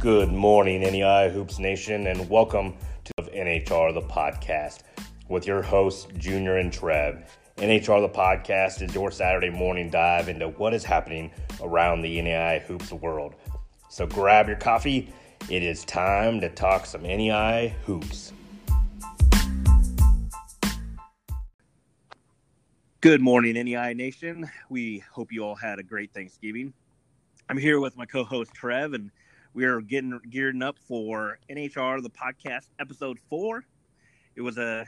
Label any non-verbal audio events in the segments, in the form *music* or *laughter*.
Good morning, NEI Hoops Nation, and welcome to NHR the podcast with your hosts, Junior and Trev. NHR the podcast is your Saturday morning dive into what is happening around the NEI Hoops world. So grab your coffee. It is time to talk some NEI Hoops. Good morning, NEI Nation. We hope you all had a great Thanksgiving. I'm here with my co host, Trev, and we are getting gearing up for NHR the podcast episode four. It was a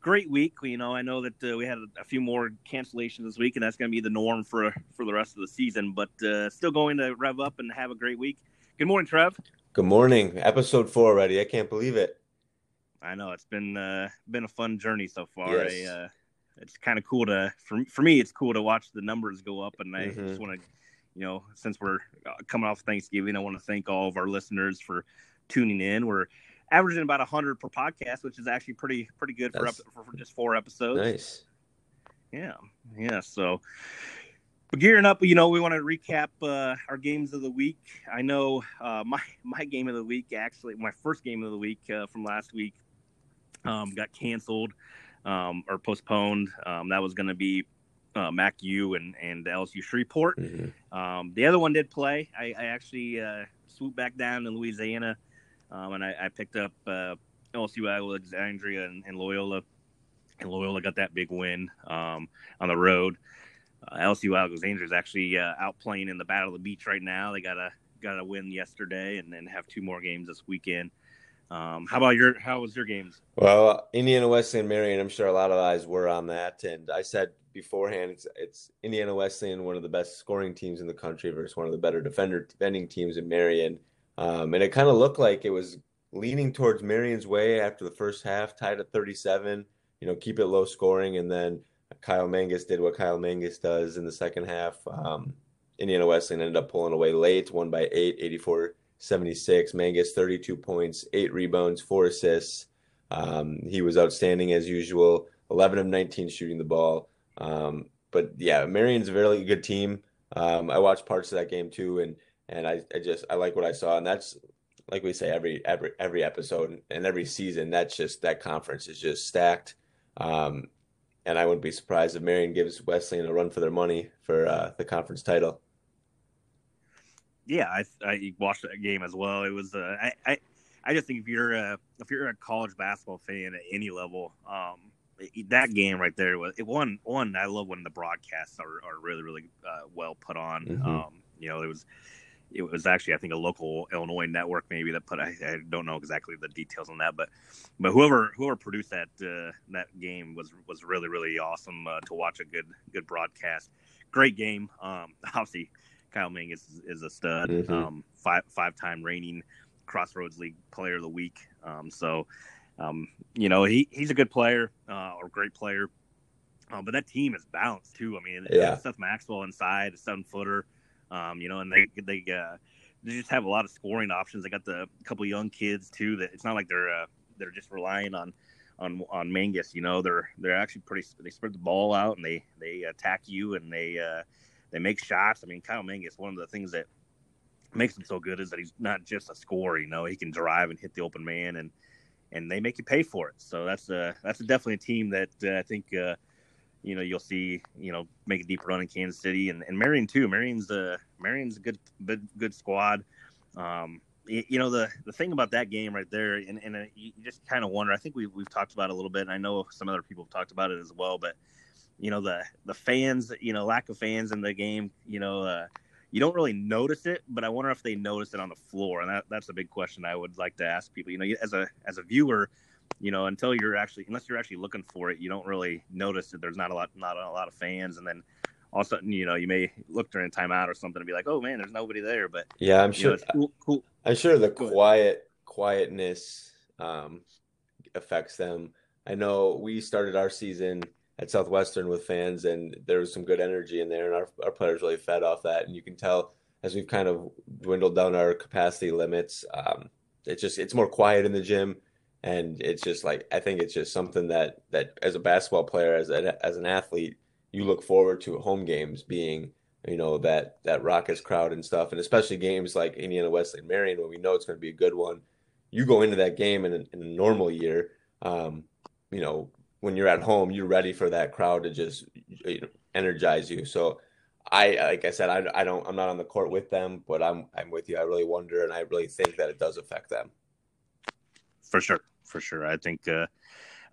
great week. You know, I know that uh, we had a, a, few more cancellations this week, and that's going to be the norm for for the rest of the season. But uh, still going to rev up and have a great week. Good morning, Trev. Good morning. Episode four already. I can't believe it. I know it's been uh, been a fun journey so far. Yes. I, uh, it's kind of cool to for for me. It's cool to watch the numbers go up, and I mm-hmm. just want to you know, since we're uh, coming off Thanksgiving, I want to thank all of our listeners for tuning in. We're averaging about 100 per podcast, which is actually pretty pretty good for, for, for just four episodes. Nice. Yeah, yeah. So, but gearing up, you know, we want to recap uh, our games of the week. I know uh, my my game of the week, actually, my first game of the week uh, from last week, um, got canceled um, or postponed. Um, that was going to be uh, Mac U and and LSU Shreveport. Mm-hmm. Um, the other one did play. I, I actually uh, swooped back down to Louisiana, um, and I, I, picked up uh, LSU Alexandria and, and, Loyola, and Loyola got that big win um, on the road. Uh, LSU Alexandria is actually uh, out playing in the Battle of the Beach right now. They got a got a win yesterday, and then have two more games this weekend. Um, how about your? How was your games? Well, Indiana Wesleyan Marian. I'm sure a lot of eyes were on that, and I said beforehand, it's it's Indiana Wesleyan, one of the best scoring teams in the country versus one of the better defender defending teams in Marian. um, and it kind of looked like it was leaning towards Marian's way after the first half, tied at 37. You know, keep it low scoring, and then Kyle Mangas did what Kyle Mangas does in the second half. Um, Indiana Wesleyan ended up pulling away late, won by eight, 84 76. Mangas, 32 points, eight rebounds, four assists. Um, he was outstanding as usual, 11 of 19 shooting the ball. Um, but yeah, Marian's a very good team. Um, I watched parts of that game too, and and I, I just I like what I saw, and that's like we say every every every episode and every season. That's just that conference is just stacked. Um, and I wouldn't be surprised if Marian gives Wesleyan a run for their money for uh, the conference title yeah, I, I watched that game as well. It was uh, I, I I just think if you're a if you're a college basketball fan at any level, um, that game right there was it one one. I love when the broadcasts are, are really really uh, well put on. Mm-hmm. Um, you know, it was it was actually I think a local Illinois network maybe that put I, I don't know exactly the details on that, but but whoever whoever produced that uh, that game was was really really awesome uh, to watch a good good broadcast. Great game. Um, *laughs* obviously Kyle Mangas is, is a stud. Mm-hmm. Um, five five time reigning Crossroads League Player of the Week. Um, so, um, you know, he he's a good player uh, or great player. Um, but that team is balanced too. I mean, yeah. Seth Maxwell inside, a seven footer. Um, you know, and they they uh, they just have a lot of scoring options. They got the couple young kids too. That it's not like they're uh, they're just relying on on on Mangas. You know, they're they're actually pretty. They spread the ball out and they they attack you and they uh, they make shots. I mean, Kyle Mangas, one of the things that makes him so good is that he's not just a scorer. You know, he can drive and hit the open man, and and they make you pay for it. So that's a that's a definitely a team that uh, I think uh, you know you'll see you know make a deep run in Kansas City and, and Marian too. Marian's a Marian's a good good, good squad. Um, you know the the thing about that game right there, and, and uh, you just kind of wonder. I think we we've talked about it a little bit, and I know some other people have talked about it as well. But you know the the fans you know lack of fans in the game you know uh, you don't really notice it but i wonder if they notice it on the floor and that, that's a big question i would like to ask people. You know as a as a viewer you know until you're actually unless you're actually looking for it you don't really notice that there's not a lot not a lot of fans and then all of a sudden you know you may look during a timeout or something and be like oh man there's nobody there but yeah i'm sure know, cool, cool. i'm sure the quiet quietness um, affects them. I know we started our season at Southwestern with fans, and there was some good energy in there, and our, our players really fed off that. And you can tell as we've kind of dwindled down our capacity limits, um, it's just it's more quiet in the gym, and it's just like I think it's just something that that as a basketball player, as a, as an athlete, you look forward to home games being you know that that Rockets crowd and stuff, and especially games like Indiana Wesleyan Marian where we know it's going to be a good one. You go into that game in a, in a normal year, um, you know, when you're at home, you're ready for that crowd to just you know, energize you. So, I like I said, I, I don't, I'm not on the court with them, but I'm I'm with you. I really wonder, and I really think that it does affect them. For sure, for sure. I think. Uh,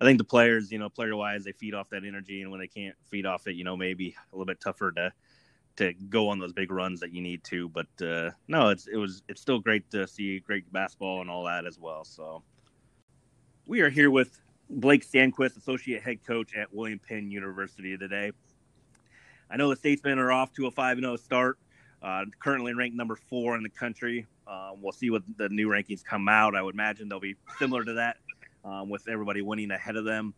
I think the players, you know, player wise, they feed off that energy, and when they can't feed off it, you know, maybe a little bit tougher to to go on those big runs that you need to. But uh, no, it's it was it's still great to see great basketball and all that as well. So we are here with Blake Sandquist, associate head coach at William Penn University today. I know the Statesmen are off to a five and zero oh start. Uh, currently ranked number four in the country. Uh, we'll see what the new rankings come out. I would imagine they'll be similar to that, um, with everybody winning ahead of them.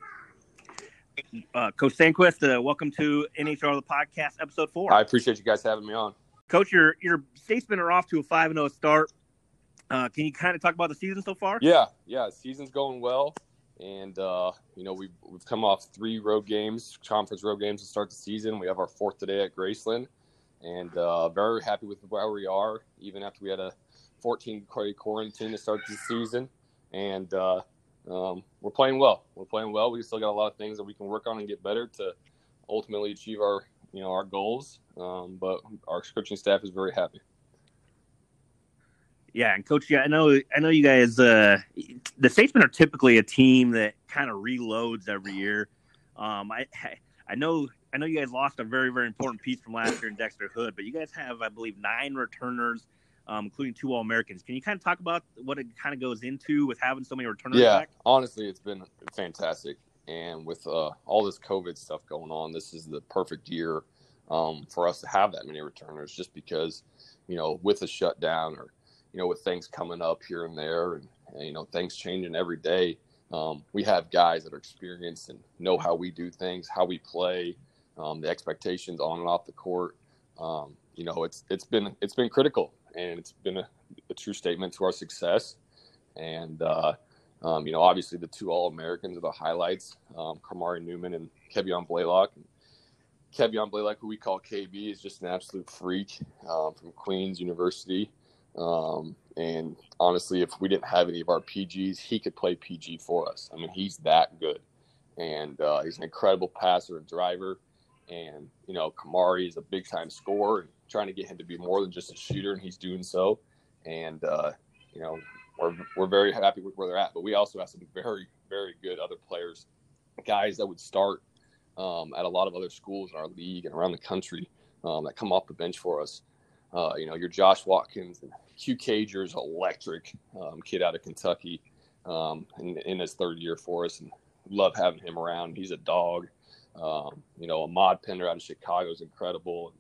Uh, Coach Sandquist, uh, welcome to NHR the podcast, episode four. I appreciate you guys having me on. Coach, your your statesmen are off to a five and zero oh start. Uh, can you kind of talk about the season so far? Yeah, yeah, season's going well, and uh, you know we've we've come off three road games, conference road games to start the season. We have our fourth today at Graceland, and uh, very happy with where we are, even after we had a 14 day quarantine to start the season, and uh, um, we're playing well. We're playing well. We still got a lot of things that we can work on and get better to ultimately achieve our you know our goals. Um, but our coaching staff is very happy. Yeah, and coach, yeah, I know, I know you guys. Uh, the Statesmen are typically a team that kind of reloads every year. Um, I, I know, I know you guys lost a very, very important piece from last year in Dexter Hood, but you guys have, I believe, nine returners um, including two All Americans. Can you kind of talk about what it kind of goes into with having so many returners yeah, back? honestly, it's been fantastic. And with uh, all this COVID stuff going on, this is the perfect year um, for us to have that many returners just because, you know, with a shutdown or, you know, with things coming up here and there and, and you know, things changing every day, um, we have guys that are experienced and know how we do things, how we play, um, the expectations on and off the court. Um, you know, it's it's been it's been critical and it's been a, a true statement to our success. And uh, um, you know, obviously the two All Americans are the highlights: um, Kamari Newman and Kevion Blaylock. Kevion Blaylock, who we call KB, is just an absolute freak um, from Queens University. Um, and honestly, if we didn't have any of our PGs, he could play PG for us. I mean, he's that good, and uh, he's an incredible passer and driver. And you know, Kamari is a big time scorer. And trying to get him to be more than just a shooter, and he's doing so. And uh, you know, we're we're very happy with where they're at. But we also have some very very good other players, guys that would start um, at a lot of other schools in our league and around the country um, that come off the bench for us. Uh, you know, your Josh Watkins and Hugh Cager's electric um, kid out of Kentucky um, in, in, his third year for us, and love having him around. He's a dog. Um, you know, Ahmad Pender out of Chicago is incredible.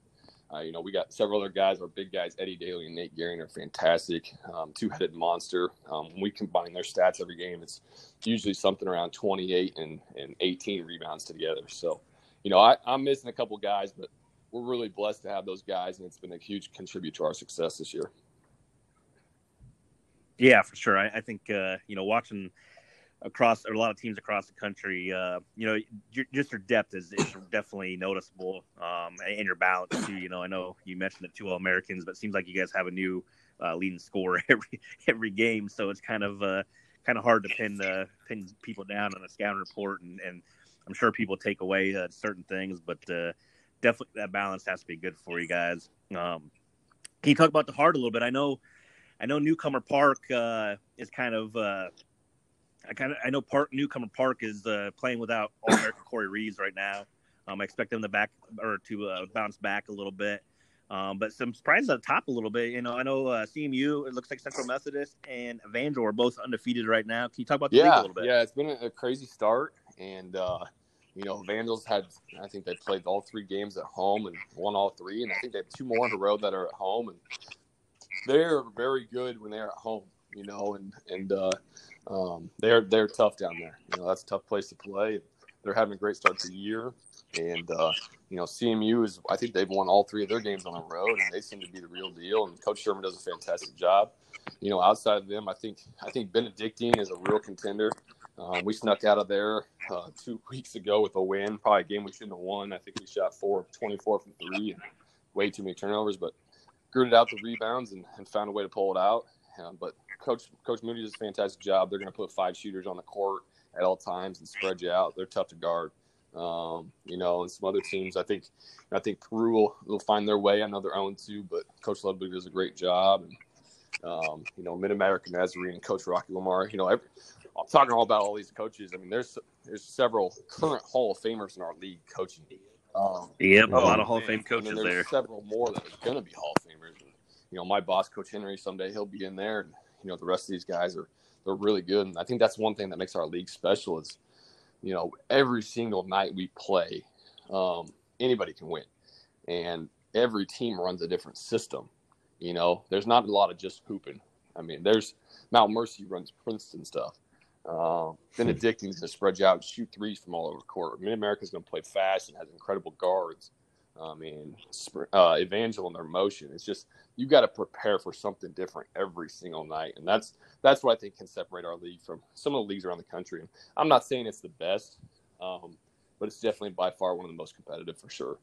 Uh, you know, we got several other guys. Our big guys, Eddie Daly and Nate Gehring, are fantastic. Um, two-headed monster. Um, we combine their stats every game, it's usually something around 28 and, and 18 rebounds together. So, you know, I, I'm missing a couple guys, but we're really blessed to have those guys, and it's been a huge contribute to our success this year. Yeah, for sure. I, I think uh, you know watching across a lot of teams across the country. Uh, you know, just your depth is, is definitely noticeable, um, and your balance too. You know, I know you mentioned the two All Americans, but it seems like you guys have a new uh, leading scorer *laughs* every every game, so it's kind of uh, kind of hard to pin the pin people down on a scouting report, and, and I'm sure people take away uh, certain things, but uh, definitely that balance has to be good for you guys. Um, can you talk about the heart a little bit? I know. I know Newcomer Park uh, is kind of uh, I kind of I know Park Newcomer Park is uh, playing without All American *coughs* Corey Reeves right now. Um, I expect them to back or to uh, bounce back a little bit. Um, but some surprises at the top a little bit. You know, I know uh, CMU. It looks like Central Methodist and Evangel are both undefeated right now. Can you talk about the yeah, a little bit? Yeah, it's been a, a crazy start, and uh, you know, Evangel's had. I think they played all three games at home and won all three, and I think they have two more on the road that are at home, and they're very good when they're at home. You know, and and uh, um, they're they're tough down there. You know, that's a tough place to play. They're having a great start to the year, and uh, you know, CMU is. I think they've won all three of their games on the road, and they seem to be the real deal. And Coach Sherman does a fantastic job. You know, outside of them, I think I think Benedictine is a real contender. Um, we snuck out of there uh, two *laughs* weeks ago with a win, probably a game we shouldn't have won. I think we shot four of 24 from three and way too many turnovers, but girded out the rebounds and, and found a way to pull it out. Um, but Coach Coach Moody does a fantastic job. They're going to put five shooters on the court at all times and spread you out. They're tough to guard. Um, you know, and some other teams, I think, I think Peru will, will find their way. I know they're own too, but Coach Ludwig does a great job. And um, you know, Mid American Nazarene and Coach Rocky Lamar. You know, every, I'm talking all about all these coaches. I mean, there's there's several current Hall of Famers in our league coaching. Um, yep, a lot of Hall of Fame coaches there. Several more that are going to be Hall of Famers. And, you know, my boss, Coach Henry, someday he'll be in there, and you know, the rest of these guys are they're really good. And I think that's one thing that makes our league special is, you know, every single night we play, um, anybody can win, and every team runs a different system. You know, there's not a lot of just hooping. I mean, there's Mount Mercy runs Princeton stuff. Uh, Benedictine's going to spread you out and shoot threes from all over the court. Mid America's going to play fast and has incredible guards. I mean, uh, Evangel and their motion. It's just you got to prepare for something different every single night, and that's that's what I think can separate our league from some of the leagues around the country. And I'm not saying it's the best, um, but it's definitely by far one of the most competitive for sure.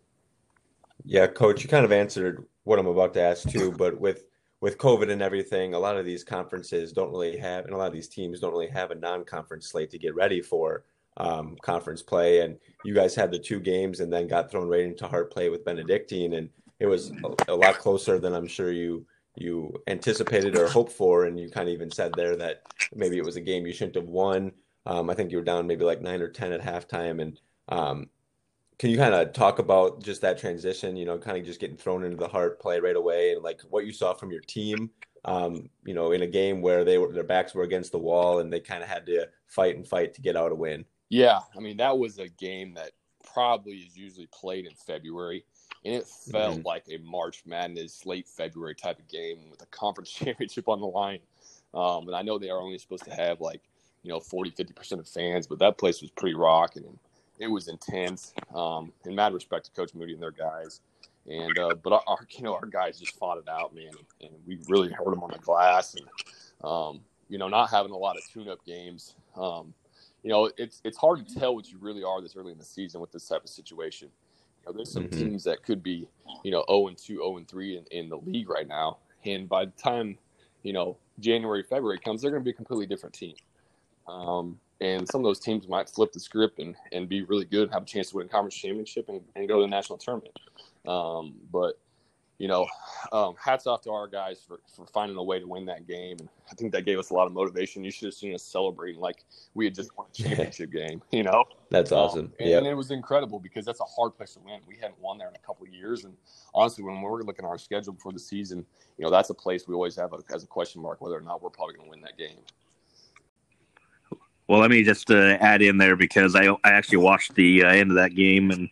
Yeah, coach, you kind of answered what I'm about to ask too, but with with COVID and everything, a lot of these conferences don't really have, and a lot of these teams don't really have a non-conference slate to get ready for um, conference play. And you guys had the two games, and then got thrown right into hard play with Benedictine, and it was a, lot closer than I'm sure you you anticipated or hoped for. And you kind of even said there that maybe it was a game you shouldn't have won. Um, I think you were down maybe like nine or ten at halftime, and um, can you kind of talk about just that transition you know kind of just getting thrown into the heart play right away and like what you saw from your team um, you know in a game where they were their backs were against the wall and they kind of had to fight and fight to get out a win yeah i mean that was a game that probably is usually played in february and it felt mm-hmm. like a march madness late february type of game *laughs* with a conference *laughs* championship on the line um, and i know they are only supposed to have like you know 40 50% of fans but that place was pretty rocking and it was intense. Um, in mad respect to Coach Moody and their guys, and uh, but our, you know our guys just fought it out, man, and we really hurt them on the glass, and um, you know not having a lot of tune-up games. Um, you know it's it's hard to tell what you really are this early in the season with this type of situation. You know, there's some mm-hmm. teams that could be you know 0 and 2, 0 and 3 in, in the league right now, and by the time you know January, February comes, they're going to be a completely different team. Um, and some of those teams might flip the script and, and be really good and have a chance to win a conference championship and, and go to the national tournament. Um, but you know, um, hats off to our guys for, for finding a way to win that game. And I think that gave us a lot of motivation. You should have seen us celebrating like we had just won a championship game, *laughs* you know? That's um, awesome. Um, and, yep. and, it was incredible because that's a hard place to win. We hadn't won there in a couple of years. And honestly, when we're looking at our schedule before the season, you know, that's a place we always have a, as a question mark whether or not we're probably going to win that game. Well, let me just uh, add in there because I I actually watched the uh, end of that game and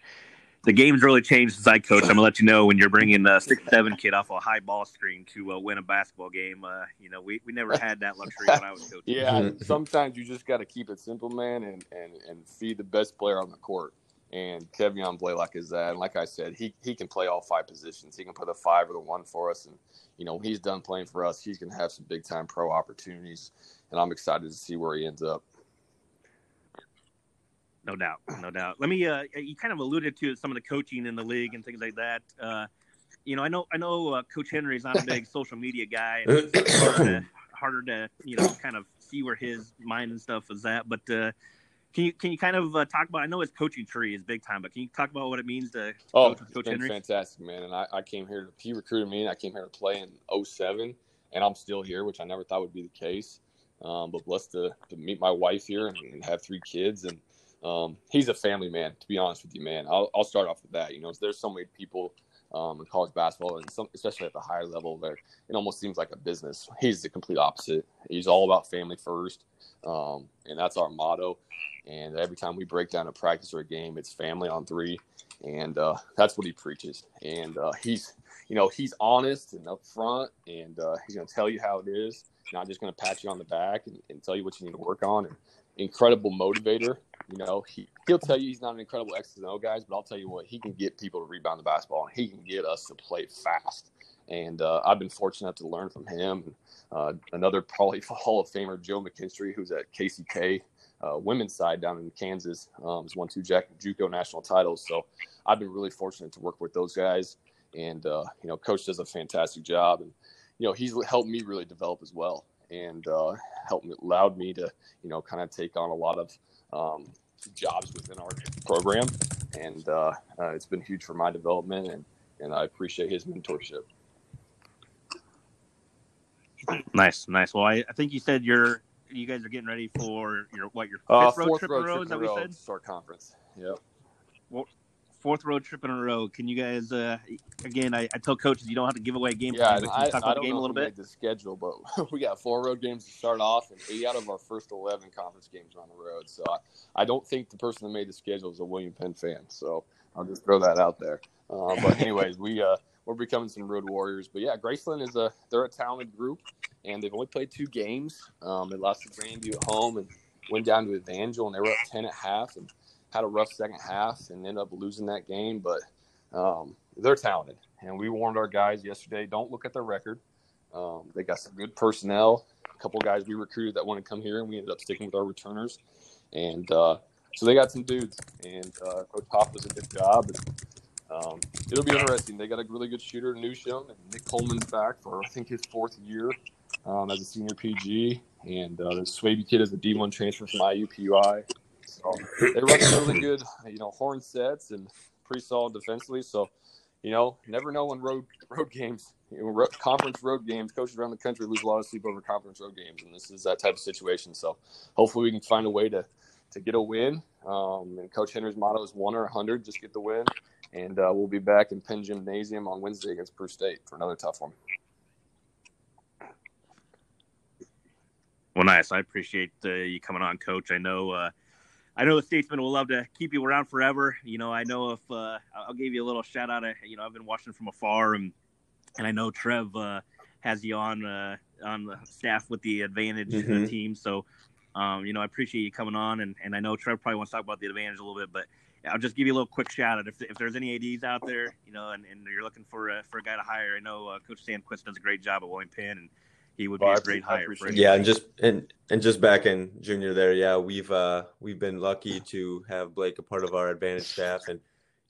the game's really changed since I coached. I'm gonna let you know when you're bringing a six seven kid off a high ball screen to uh, win a basketball game. Uh, you know, we, we never had that luxury when I was coaching. *laughs* yeah, sometimes you just got to keep it simple, man, and, and and feed the best player on the court. And Kevion Blaylock is that. And like I said, he he can play all five positions. He can put a five or the one for us. And you know, when he's done playing for us. He's gonna have some big time pro opportunities. And I'm excited to see where he ends up no doubt, no doubt. Let me. Uh, you kind of alluded to some of the coaching in the league and things like that. Uh, you know, I know, I know, uh, Coach Henry is not a big *laughs* social media guy, and it's *coughs* harder to, harder to, you know, kind of see where his mind and stuff is at. But uh, can you can you kind of uh, talk about? I know his coaching tree is big time, but can you talk about what it means to oh, coach, coach Henry? fantastic, man. And I, I came here. To, he recruited me, and I came here to play in 07, and I'm still here, which I never thought would be the case. Um, but blessed to, to meet my wife here and, and have three kids and um, he's a family man, to be honest with you, man. I'll, I'll start off with that. You know, there's so many people um, in college basketball, and some, especially at the higher level, where it almost seems like a business. He's the complete opposite. He's all about family first, um, and that's our motto. And every time we break down a practice or a game, it's family on three, and uh, that's what he preaches. And uh, he's, you know, he's honest and upfront, and uh, he's going to tell you how it is, not just going to pat you on the back and, and, tell you what you need to work on. And incredible motivator. You know, he, he'll tell you he's not an incredible X and O guys, but I'll tell you what, he can get people to rebound the basketball and he can get us to play fast. And uh, I've been fortunate to learn from him. Uh, another *laughs* probably Hall of Famer, Joe McKinstry, who's at KCK uh, women's side down in Kansas, um, has won two Jack, JUCO national titles. So I've been really fortunate to work with those guys. And uh, you know, coach does a fantastic job, and you know, he's helped me really develop as well, and uh, helped allowed me to you know kind of take on a lot of um, jobs within our program, and uh, uh, it's been huge for my development, and and I appreciate his mentorship. Nice, nice. Well, I, I think you said you're you guys are getting ready for your what your fifth Uh, road trip road trip Is that in a what you row said? start conference. Yep. Fourth road trip in a row. Can you guys uh again? I, I tell coaches you don't have to give away a game. Yeah, plan, and but can I, you talk I about the don't game know a little bit. the schedule, but *laughs* we got four road games to start off, and eight out of our first eleven conference games are on the road. So I, I don't think the person that made the schedule is a William Penn fan. So I'll just throw that out there. Uh, but *laughs* anyways, we uh, we're becoming some road warriors. But yeah, Graceland is a they're a talented group, and they've only played two games. Um, they lost to Grandview at home and went down to Evangel, and they were up ten at half and had a rough second half and ended up losing that game. But um, they're talented, and we warned our guys yesterday: don't look at their record. Um, they got some good personnel. A couple guys we recruited that want to come here, and we ended up sticking with our returners. And uh, so they got some dudes, and uh, Coach Pop does a good job. And, um, it'll be interesting. They got a really good shooter, Newsham, and Nick Coleman's back for I think his fourth year um, as a senior PG, and uh, the Swaby kid is a D1 transfer from IUPUI. So they run really good, you know, horn sets and pretty solid defensively. So, you know, never know when road road games, you know, road, conference road games, coaches around the country lose a lot of sleep over conference road games, and this is that type of situation. So, hopefully, we can find a way to to get a win. Um, and Coach Henry's motto is one or a hundred, just get the win. And uh, we'll be back in Penn Gymnasium on Wednesday against Peru State for another tough one. Well, nice. I appreciate uh, you coming on, Coach. I know, uh, I know the Statesman will love to keep you around forever. You know, I know if uh, I'll give you a little shout out. You know, I've been watching from afar, and and I know Trev uh, has you on uh, on the staff with the Advantage uh Mhm. team. So, um, you know, I appreciate you coming on, and, and I know Trev probably wants to talk about the Advantage a little bit, but I'll just give you a little quick shout out. If, if there's any ads out there, you know, and, and you're looking for a, for a guy to hire, I know uh, Coach Sandquist does a great job at William Penn, and he would be Well, I a great appre- hire. For appreciate Yeah, and just and and just back in junior there, yeah, we've uh we've been lucky to have Blake a part of our advantage staff and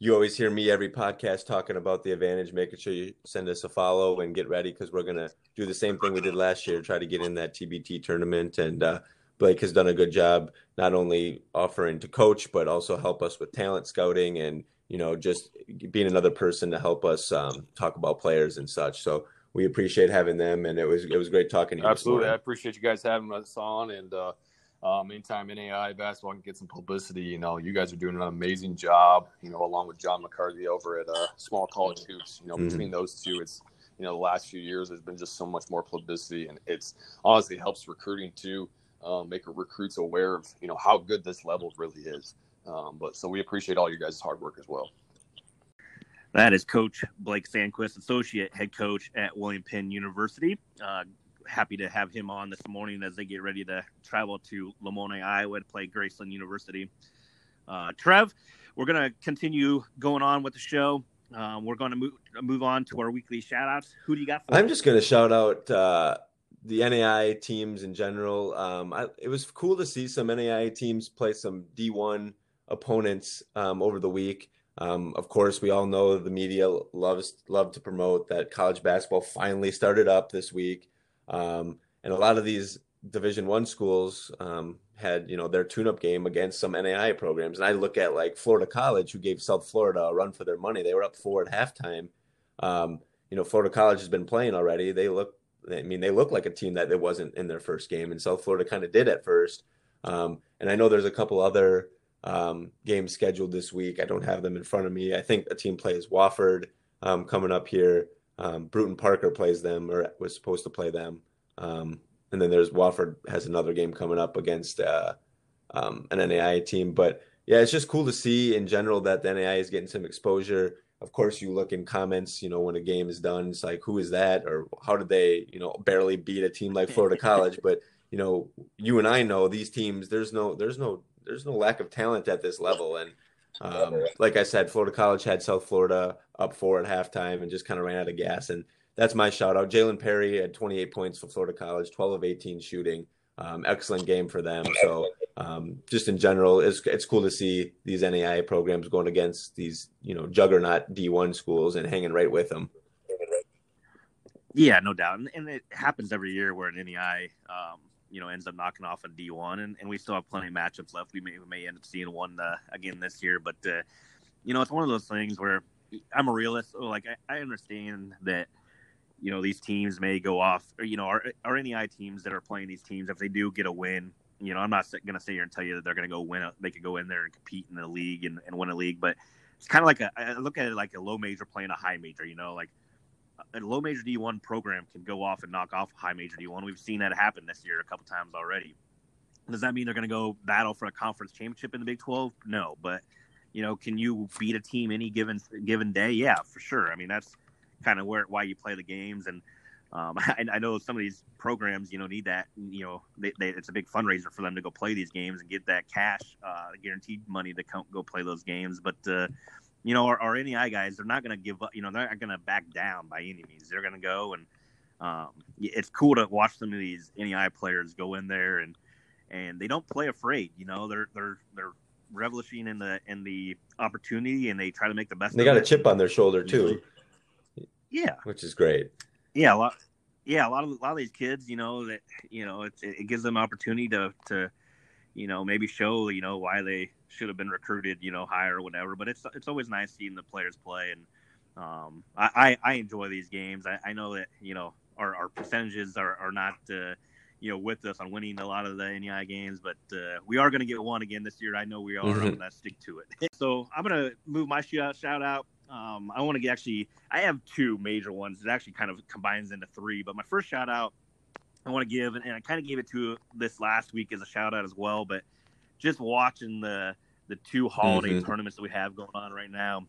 you always hear me every podcast talking about the advantage, making sure you send us a follow and get ready because we're gonna do the same thing we did last year, try to get in that TBT tournament. And uh, Blake has done a good job not only offering to coach but also help us with talent scouting and you know just being another person to help us um, talk about players and such. So we appreciate having them, and it was it was great talking to you. Absolutely. I appreciate you guys having us on. And uh, um, anytime NAI basketball can get some publicity, you know, you guys are doing an amazing job, you know, along with John McCarthy over at uh, Small College Hoops. You know, Mhm. between those two, it's, you know, the last few years there's been just so much more publicity. And it's honestly helps recruiting too, um, make recruits aware of, you know, how good this level really is. Um, but so we appreciate all you guys' hard work as well. That is Coach Blake Sandquist, Associate Head Coach at William Penn University. Uh, happy to have him on this morning as they get ready to travel to Lamoni, Iowa to play Graceland University. Uh, Trev, we're going to continue going on with the show. Um, we're going to move, move on to our weekly shout outs. Who do you got for I'm us? just going to shout out uh, the NAI teams in general. Um, I, it was cool to see some NAI teams play some D1 opponents um, over the week. Um, of course, we all know the media loves love to promote that college basketball finally started up this week, um, and a lot of these Division One schools um, had you know their tune-up game against some NAI programs. And I look at like Florida College, who gave South Florida a run for their money. They were up four at halftime. Um, you know, Florida College has been playing already. They look, I mean, they look like a team that it wasn't in their first game, and South Florida kind of did at first. Um, and I know there's a couple other um, games scheduled this week. I don't have them in front of me. I think a team plays Wofford um, coming up here. Um, Brewton-Parker plays them, or was supposed to play them. Um, and then there's Wofford has another game coming up against uh, um, an NAI team. But yeah, it's just cool to see in general that the NAI is getting some exposure. Of course, you look in comments, you know, when a game is done, it's like, who is that? Or how did they, you know, barely beat a team like Florida College? *laughs* But, you know, you and I know these teams, there's no, there's no, there's no lack of talent at this level. And um, like I said, Florida College had South Florida up four at halftime and just kind of ran out of gas. And that's my shout out. Jalen Perry had 28 points for Florida College, 12 of 18 shooting. Um, excellent game for them. So um, just in general, it's it's cool to see these NAIA programs going against these you know juggernaut D1 schools and hanging right with them. Yeah, no doubt, and, and it happens every year where an NAIA, um, you know, ends up knocking off a D1, and, and we still have plenty of matchups left. We may we may end up seeing one uh, again this year, but uh, you know, it's one of those things where I'm a realist. So like I, I understand that you know these teams may go off, or you know, our our NAIA teams that are playing these teams, if they do get a win, you know, I'm not going to sit here and tell you that they're going to go win. A, they could go in there and compete in the league and, and win a league, but it's kind of like a. I look at it like a low major playing a high major. You know, like a low major D1 program can go off and knock off a high major D1. We've seen that happen this year a couple times already. Does that mean they're going to go battle for a conference championship in the Big 12? No, but you know, can you beat a team any given given day? Yeah, for sure. I mean, that's kind of where why you play the games and um, *laughs* I, I, know some of these programs, you know, need that. You know, they, they, it's a big fundraiser for them to go play these games and get that cash, uh, guaranteed money to come, go play those games. But uh, you know, our, our NAIA guys, they're not going to give up. You know, they're not going to back down by any means. They're going to go, and um, it's cool to watch some of these NEI players go in there and and they don't play afraid. You know, they're they're they're relishing in the in the opportunity and they try to make the best. They got a chip on their shoulder too. Yeah, which is great yeah, a lot. Yeah, a lot of a lot of these kids, you know, that you know, it, it gives them opportunity to to, you know, maybe show you know why they should have been recruited, you know, higher or whatever. But it's it's always nice seeing the players play, and um, I, I, I enjoy these games. I, I know that you know our, our percentages are are not. Uh, you know, with us on winning a lot of the NAIA games, but uh, we are going to get one again this year. I know we are. Mm-hmm. I'm *laughs* going to stick to it. So I'm going to move my shout, shout out um, I want to actually, I have two major ones. It actually kind of combines into three. But my first shout out I want to give, and, I kind of gave it to this last week as a shout out as well. But just watching the the two holiday mm-hmm. tournaments that we have going on right now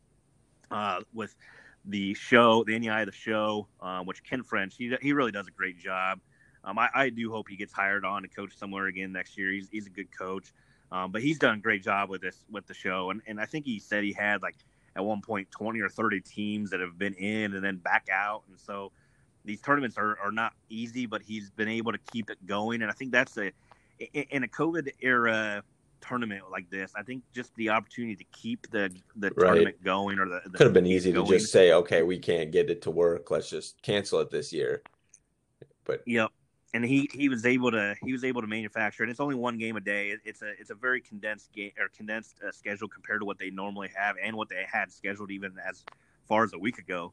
uh, with the show, the NAIA the show, um, which Ken French, he, he really does a great job. Um, I, I, do hope he gets hired on to coach somewhere again next year. He's, he's a good coach, um, but he's done a great job with this with the show. And, and I think he said he had like at one point 20 or 30 teams that have been in and then back out. And so these tournaments are, are not easy, but he's been able to keep it going. And I think that's a, in a COVID era tournament like this, I think just the opportunity to keep the, the right. tournament going or the, the could have been easy going. to just say, okay, we can't get it to work. Let's just cancel it this year. But yep and he he was able to he was able to manufacture and it's only one game a day it's a it's a very condensed game or condensed uh, schedule compared to what they normally have and what they had scheduled even as far as a week ago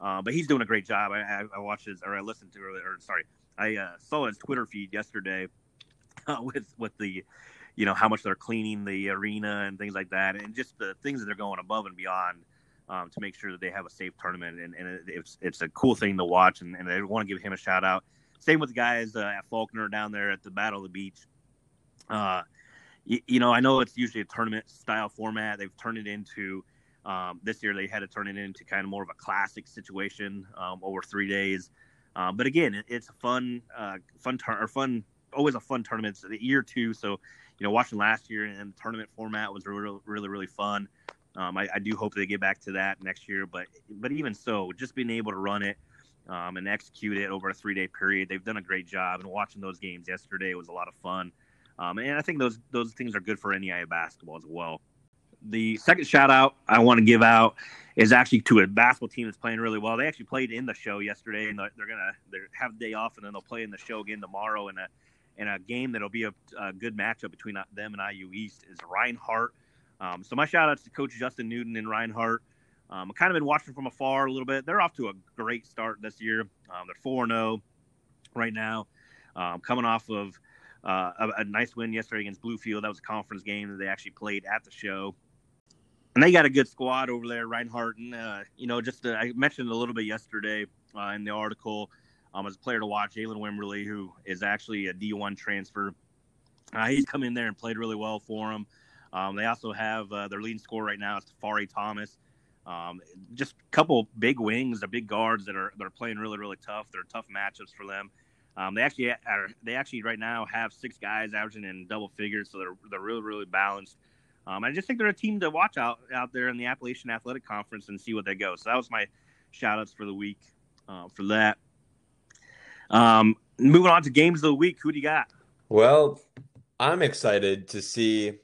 uh, but he's doing a great job I, I, watched his or I listened to or sorry I uh, saw his Twitter feed yesterday *laughs* uh, with with the you know how much they're cleaning the arena and things like that and just the things that they're going above and beyond um, to make sure that they have a safe tournament and, and it, it's it's a cool thing to watch and, and I want to give him a shout out same with the guys uh, at Faulkner down there at the Battle of the Beach. Uh, you, you, know, I know it's usually a tournament style format. They've turned it into um, this year. They had to turn it into kind of more of a classic situation um, over three days. Um, but again, it, it's a fun, uh, fun turn or fun, always a fun tournament. It's the year two, so you know, watching last year and the tournament format was really, really, really fun. Um, I, I, do hope they get back to that next year, but but even so, just being able to run it um, and execute it over a three day period. They've done a great job. And watching those games yesterday was a lot of fun. Um, and I think those those things are good for NAIA basketball as well. The second shout out I want to give out is actually to a basketball team that's playing really well. They actually played in the show yesterday, and they're gonna they have a day off, and then they'll play in the show again tomorrow in a in a game that'll be a, a good matchup between them and IU East is Reinhardt. Um, so my shout outs to Coach Justin Newton and Reinhardt. Um, I've kind of been watching from afar a little bit. They're off to a great start this year. Um, they're 4 0 right now, um, coming off of uh, a, a, nice win yesterday against Bluefield. That was a conference game that they actually played at the show. And they got a good squad over there, Reinhardt. And, uh, you know, just uh, I mentioned a little bit yesterday uh, in the article um, as a player to watch, Jalen Wimberly, who is actually a D1 transfer. Uh, he's come in there and played really well for them. Um, they also have uh, their leading scorer right now is Tafari Thomas. Um, just a couple big wings, the big guards that are that are playing really really tough. They're tough matchups for them. Um, they actually are, they actually right now have six guys averaging in double figures, so they're they're really really balanced. Um, I just think they're a team to watch out out there in the Appalachian Athletic Conference and see what they go. So that was my shout outs for the week uh, for that. Um, moving on to games of the week, who do you got? Well, I'm excited to see.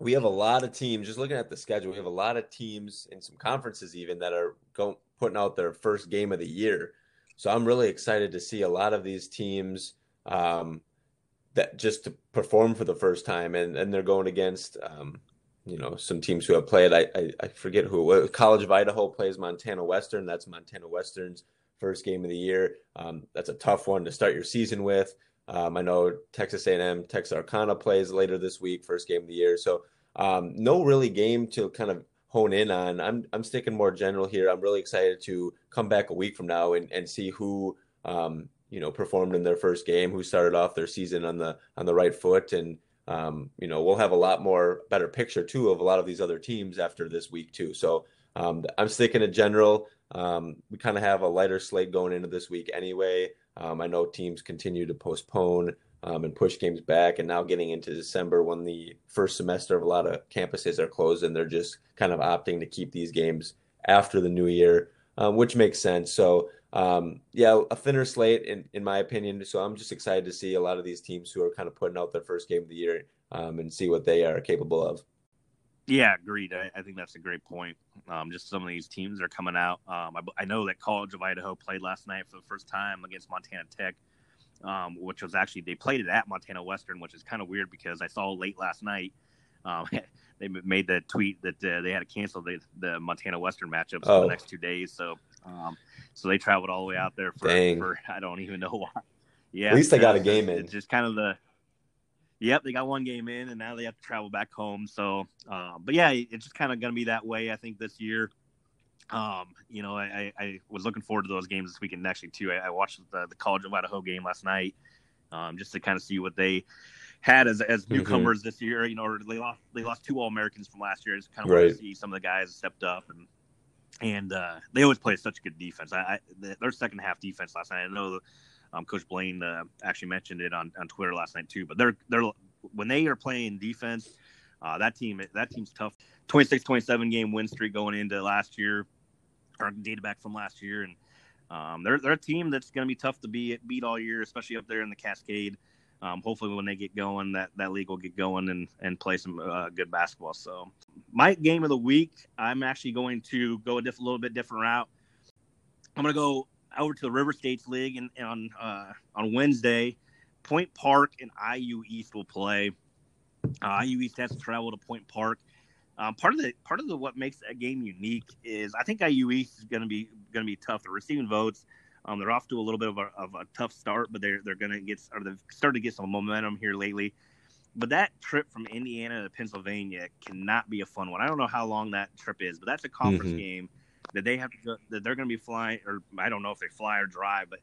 We have a lot of teams. Just looking at the schedule, we have a lot of teams in some conferences even that are going putting out their first game of the year. So I'm really excited to see a lot of these teams um, that just to perform for the first time, and and they're going against um, you know some teams who have played. I I, I forget who. College of Idaho plays Montana Western. That's Montana Western's first game of the year. Um, that's a tough one to start your season with. Um, I know Texas A&M, Texarkana plays later this week, first game of the year. So um, no really game to kind of hone in on. I'm I'm sticking more general here. I'm really excited to come back a week from now and, and see who um, you know performed in their first game, who started off their season on the on the right foot, and um, you know we'll have a lot more better picture too of a lot of these other teams after this week too. So um, I'm sticking to general. Um, we kind of have a lighter slate going into this week anyway. Um, I know teams continue to postpone um, and push games back. And now getting into December when the first semester of a lot of campuses are closed and they're just kind of opting to keep these games after the new year, um, which makes sense. So, um, yeah, a thinner slate in, in my opinion. So I'm just excited to see a lot of these teams who are kind of putting out their first game of the year um, and see what they are capable of. Yeah, agreed. I, I, think that's a great point. Um, just some of these teams are coming out. Um, I, I, know that College of Idaho played last night for the first time against Montana Tech um, which was actually they played it at Montana Western, which is kind of weird because I saw late last night um, *laughs* they made the tweet that uh, they had to cancel the, the Montana Western matchups oh. for the next two days. So um, so they traveled all the way out there for, for *laughs* I don't even know why. Yeah, at least they got a game in. It's just kind of the Yep, they got one game in, and now they have to travel back home. So, uh, but yeah, it's just kind of going to be that way. I think this year. Um, you know, I, I was looking forward to those games this weekend actually too. I, I watched the, the College of Idaho game last night, um, just to kind of see what they had as as mm-hmm. newcomers mm-hmm. this year. You know, they lost they lost two All Americans from last year. Just kind of right. want to see some of the guys stepped up and and uh, they always play such good defense. I, I, their second half defense last night. I know um, Coach Blaine uh, actually mentioned it on, on Twitter last night too. But they're they're when they are playing defense, uh, that team that team's tough. 26-27 game win streak going into last year or data back from last year, and um, they're they're a team that's going to be tough to beat beat all year, especially up there in the Cascade. Um, hopefully, when they get going, that that league will get going and and play some uh, good basketball. So, my game of the week, I'm actually going to go a diff- little bit different route. I'm going to go over to the River States League and, and on uh, on Wednesday. Point Park and IU East will play. Uh, IU East has to travel to Point Park. Um, part of the part of the what makes that game unique is I think IU East is going to be going to be tough. They're receiving votes. Um, they're off to a little bit of a, of a tough start, but they're they're going to get or they've started to get some momentum here lately. But that trip from Indiana to Pennsylvania cannot be a fun one. I don't know how long that trip is, but that's a conference mm-hmm. game that they have to go, that they're going to be flying, or I don't know if they fly or drive, but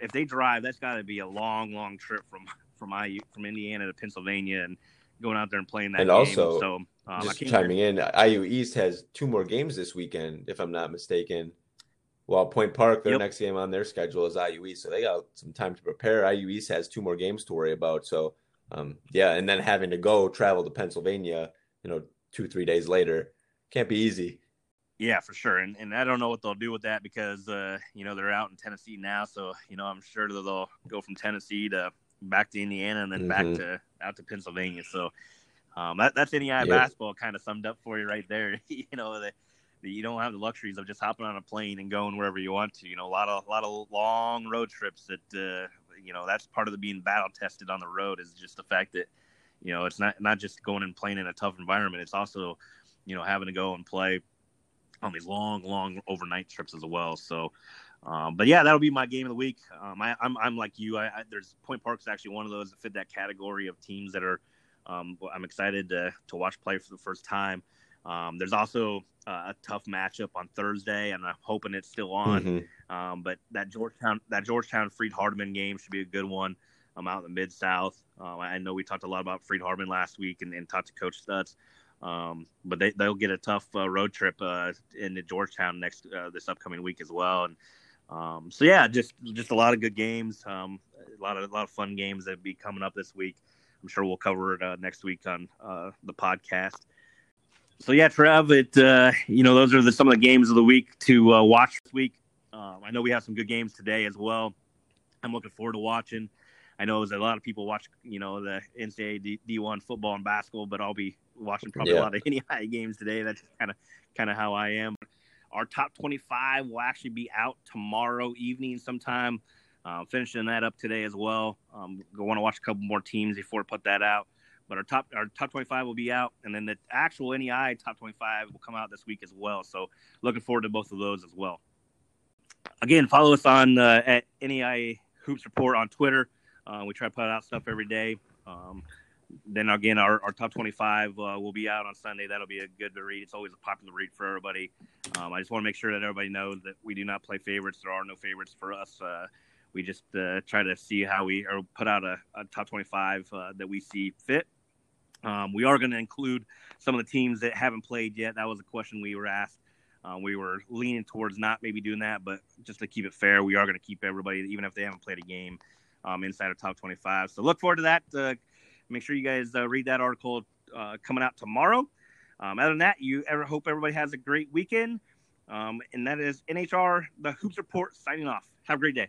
if they drive, that's got to be a long, long trip from from IU from Indiana to Pennsylvania and going out there and playing that. And game. also, so um, just chiming in, IU East has two more games this weekend, if I'm not mistaken. While Point Park, their yep. next game on their schedule is IU East, so they got some time to prepare. IU East has two more games to worry about. So, um, yeah, and then having to go travel to Pennsylvania, you know, two three days later, can't be easy. Yeah, for sure. And and I don't know what they'll do with that because uh, you know they're out in Tennessee now, so you know I'm sure that they'll go from Tennessee to back to Indiana and then mm-hmm. back to out to Pennsylvania. So um, that, that's NEI yeah. basketball kind of summed up for you right there. *laughs* you know that you don't have the luxuries of just hopping on a plane and going wherever you want to. You know, a lot of a lot of long road trips that uh, you know that's part of the being battle tested on the road is just the fact that you know it's not not just going and playing in a tough environment. It's also you know having to go and play on these long long overnight trips as well. So. Um, but yeah, that'll be my game of the week. Um, I, am I'm, I'm like you. I, I, there's Point Park's actually one of those that fit that category of teams that are um, I'm excited to, to watch play for the first time. Um, there's also uh, a tough matchup on Thursday, and I'm hoping it's still on. Mm-hmm. Um, but that Georgetown that Georgetown Freed Hardeman game should be a good one. I'm out in the mid South. Uh, I know we talked a lot about Freed Hardeman last week and, and talked to Coach Stutz. Um, but they they'll get a tough uh, road trip uh, into Georgetown next uh, this upcoming week as well. And um, so yeah, just just a lot of good games, um, a lot of a lot of fun games that be coming up this week. I'm sure we'll cover it uh, next week on uh, the podcast. So yeah, Trev, it uh, you know those are the, some of the games of the week to watch this week. Um, I know we have some good games today as well. I'm looking forward to watching. I know there's a lot of people watch, you know, the NCAA D, one football and basketball, but I'll be watching probably yeah. a lot of *laughs* NEI games today. That's kind of kind of how I am. Our top 25 will actually be out tomorrow evening sometime. Uh, finishing that up today as well. Um, want to watch a couple more teams before I put that out. But our top our top 25 will be out, and then the actual NEI top 25 will come out this week as well. So looking forward to both of those as well. Again, follow us on uh, at NEI Hoops Report on Twitter. Uh, we try to put out stuff every day. Um, then again, our, our top 25 uh, will be out on Sunday. That'll be a good to read. It's always a popular read for everybody. Um, I just want to make sure that everybody knows that we do not play favorites. There are no favorites for us. Uh, we just uh, try to see how we or put out a, a top 25 uh, that we see fit. Um, we are going to include some of the teams that haven't played yet. That was a question we were asked. Um, we were leaning towards not maybe doing that, but just to keep it fair, we are going to keep everybody, even if they haven't played a game, um, inside of top 25. So look forward to that. Make sure you guys uh, read that article uh, coming out tomorrow. Um, other than that, you ever hope everybody has a great weekend. Um, and that is NHR, the Hoops Report, signing off. Have a great day.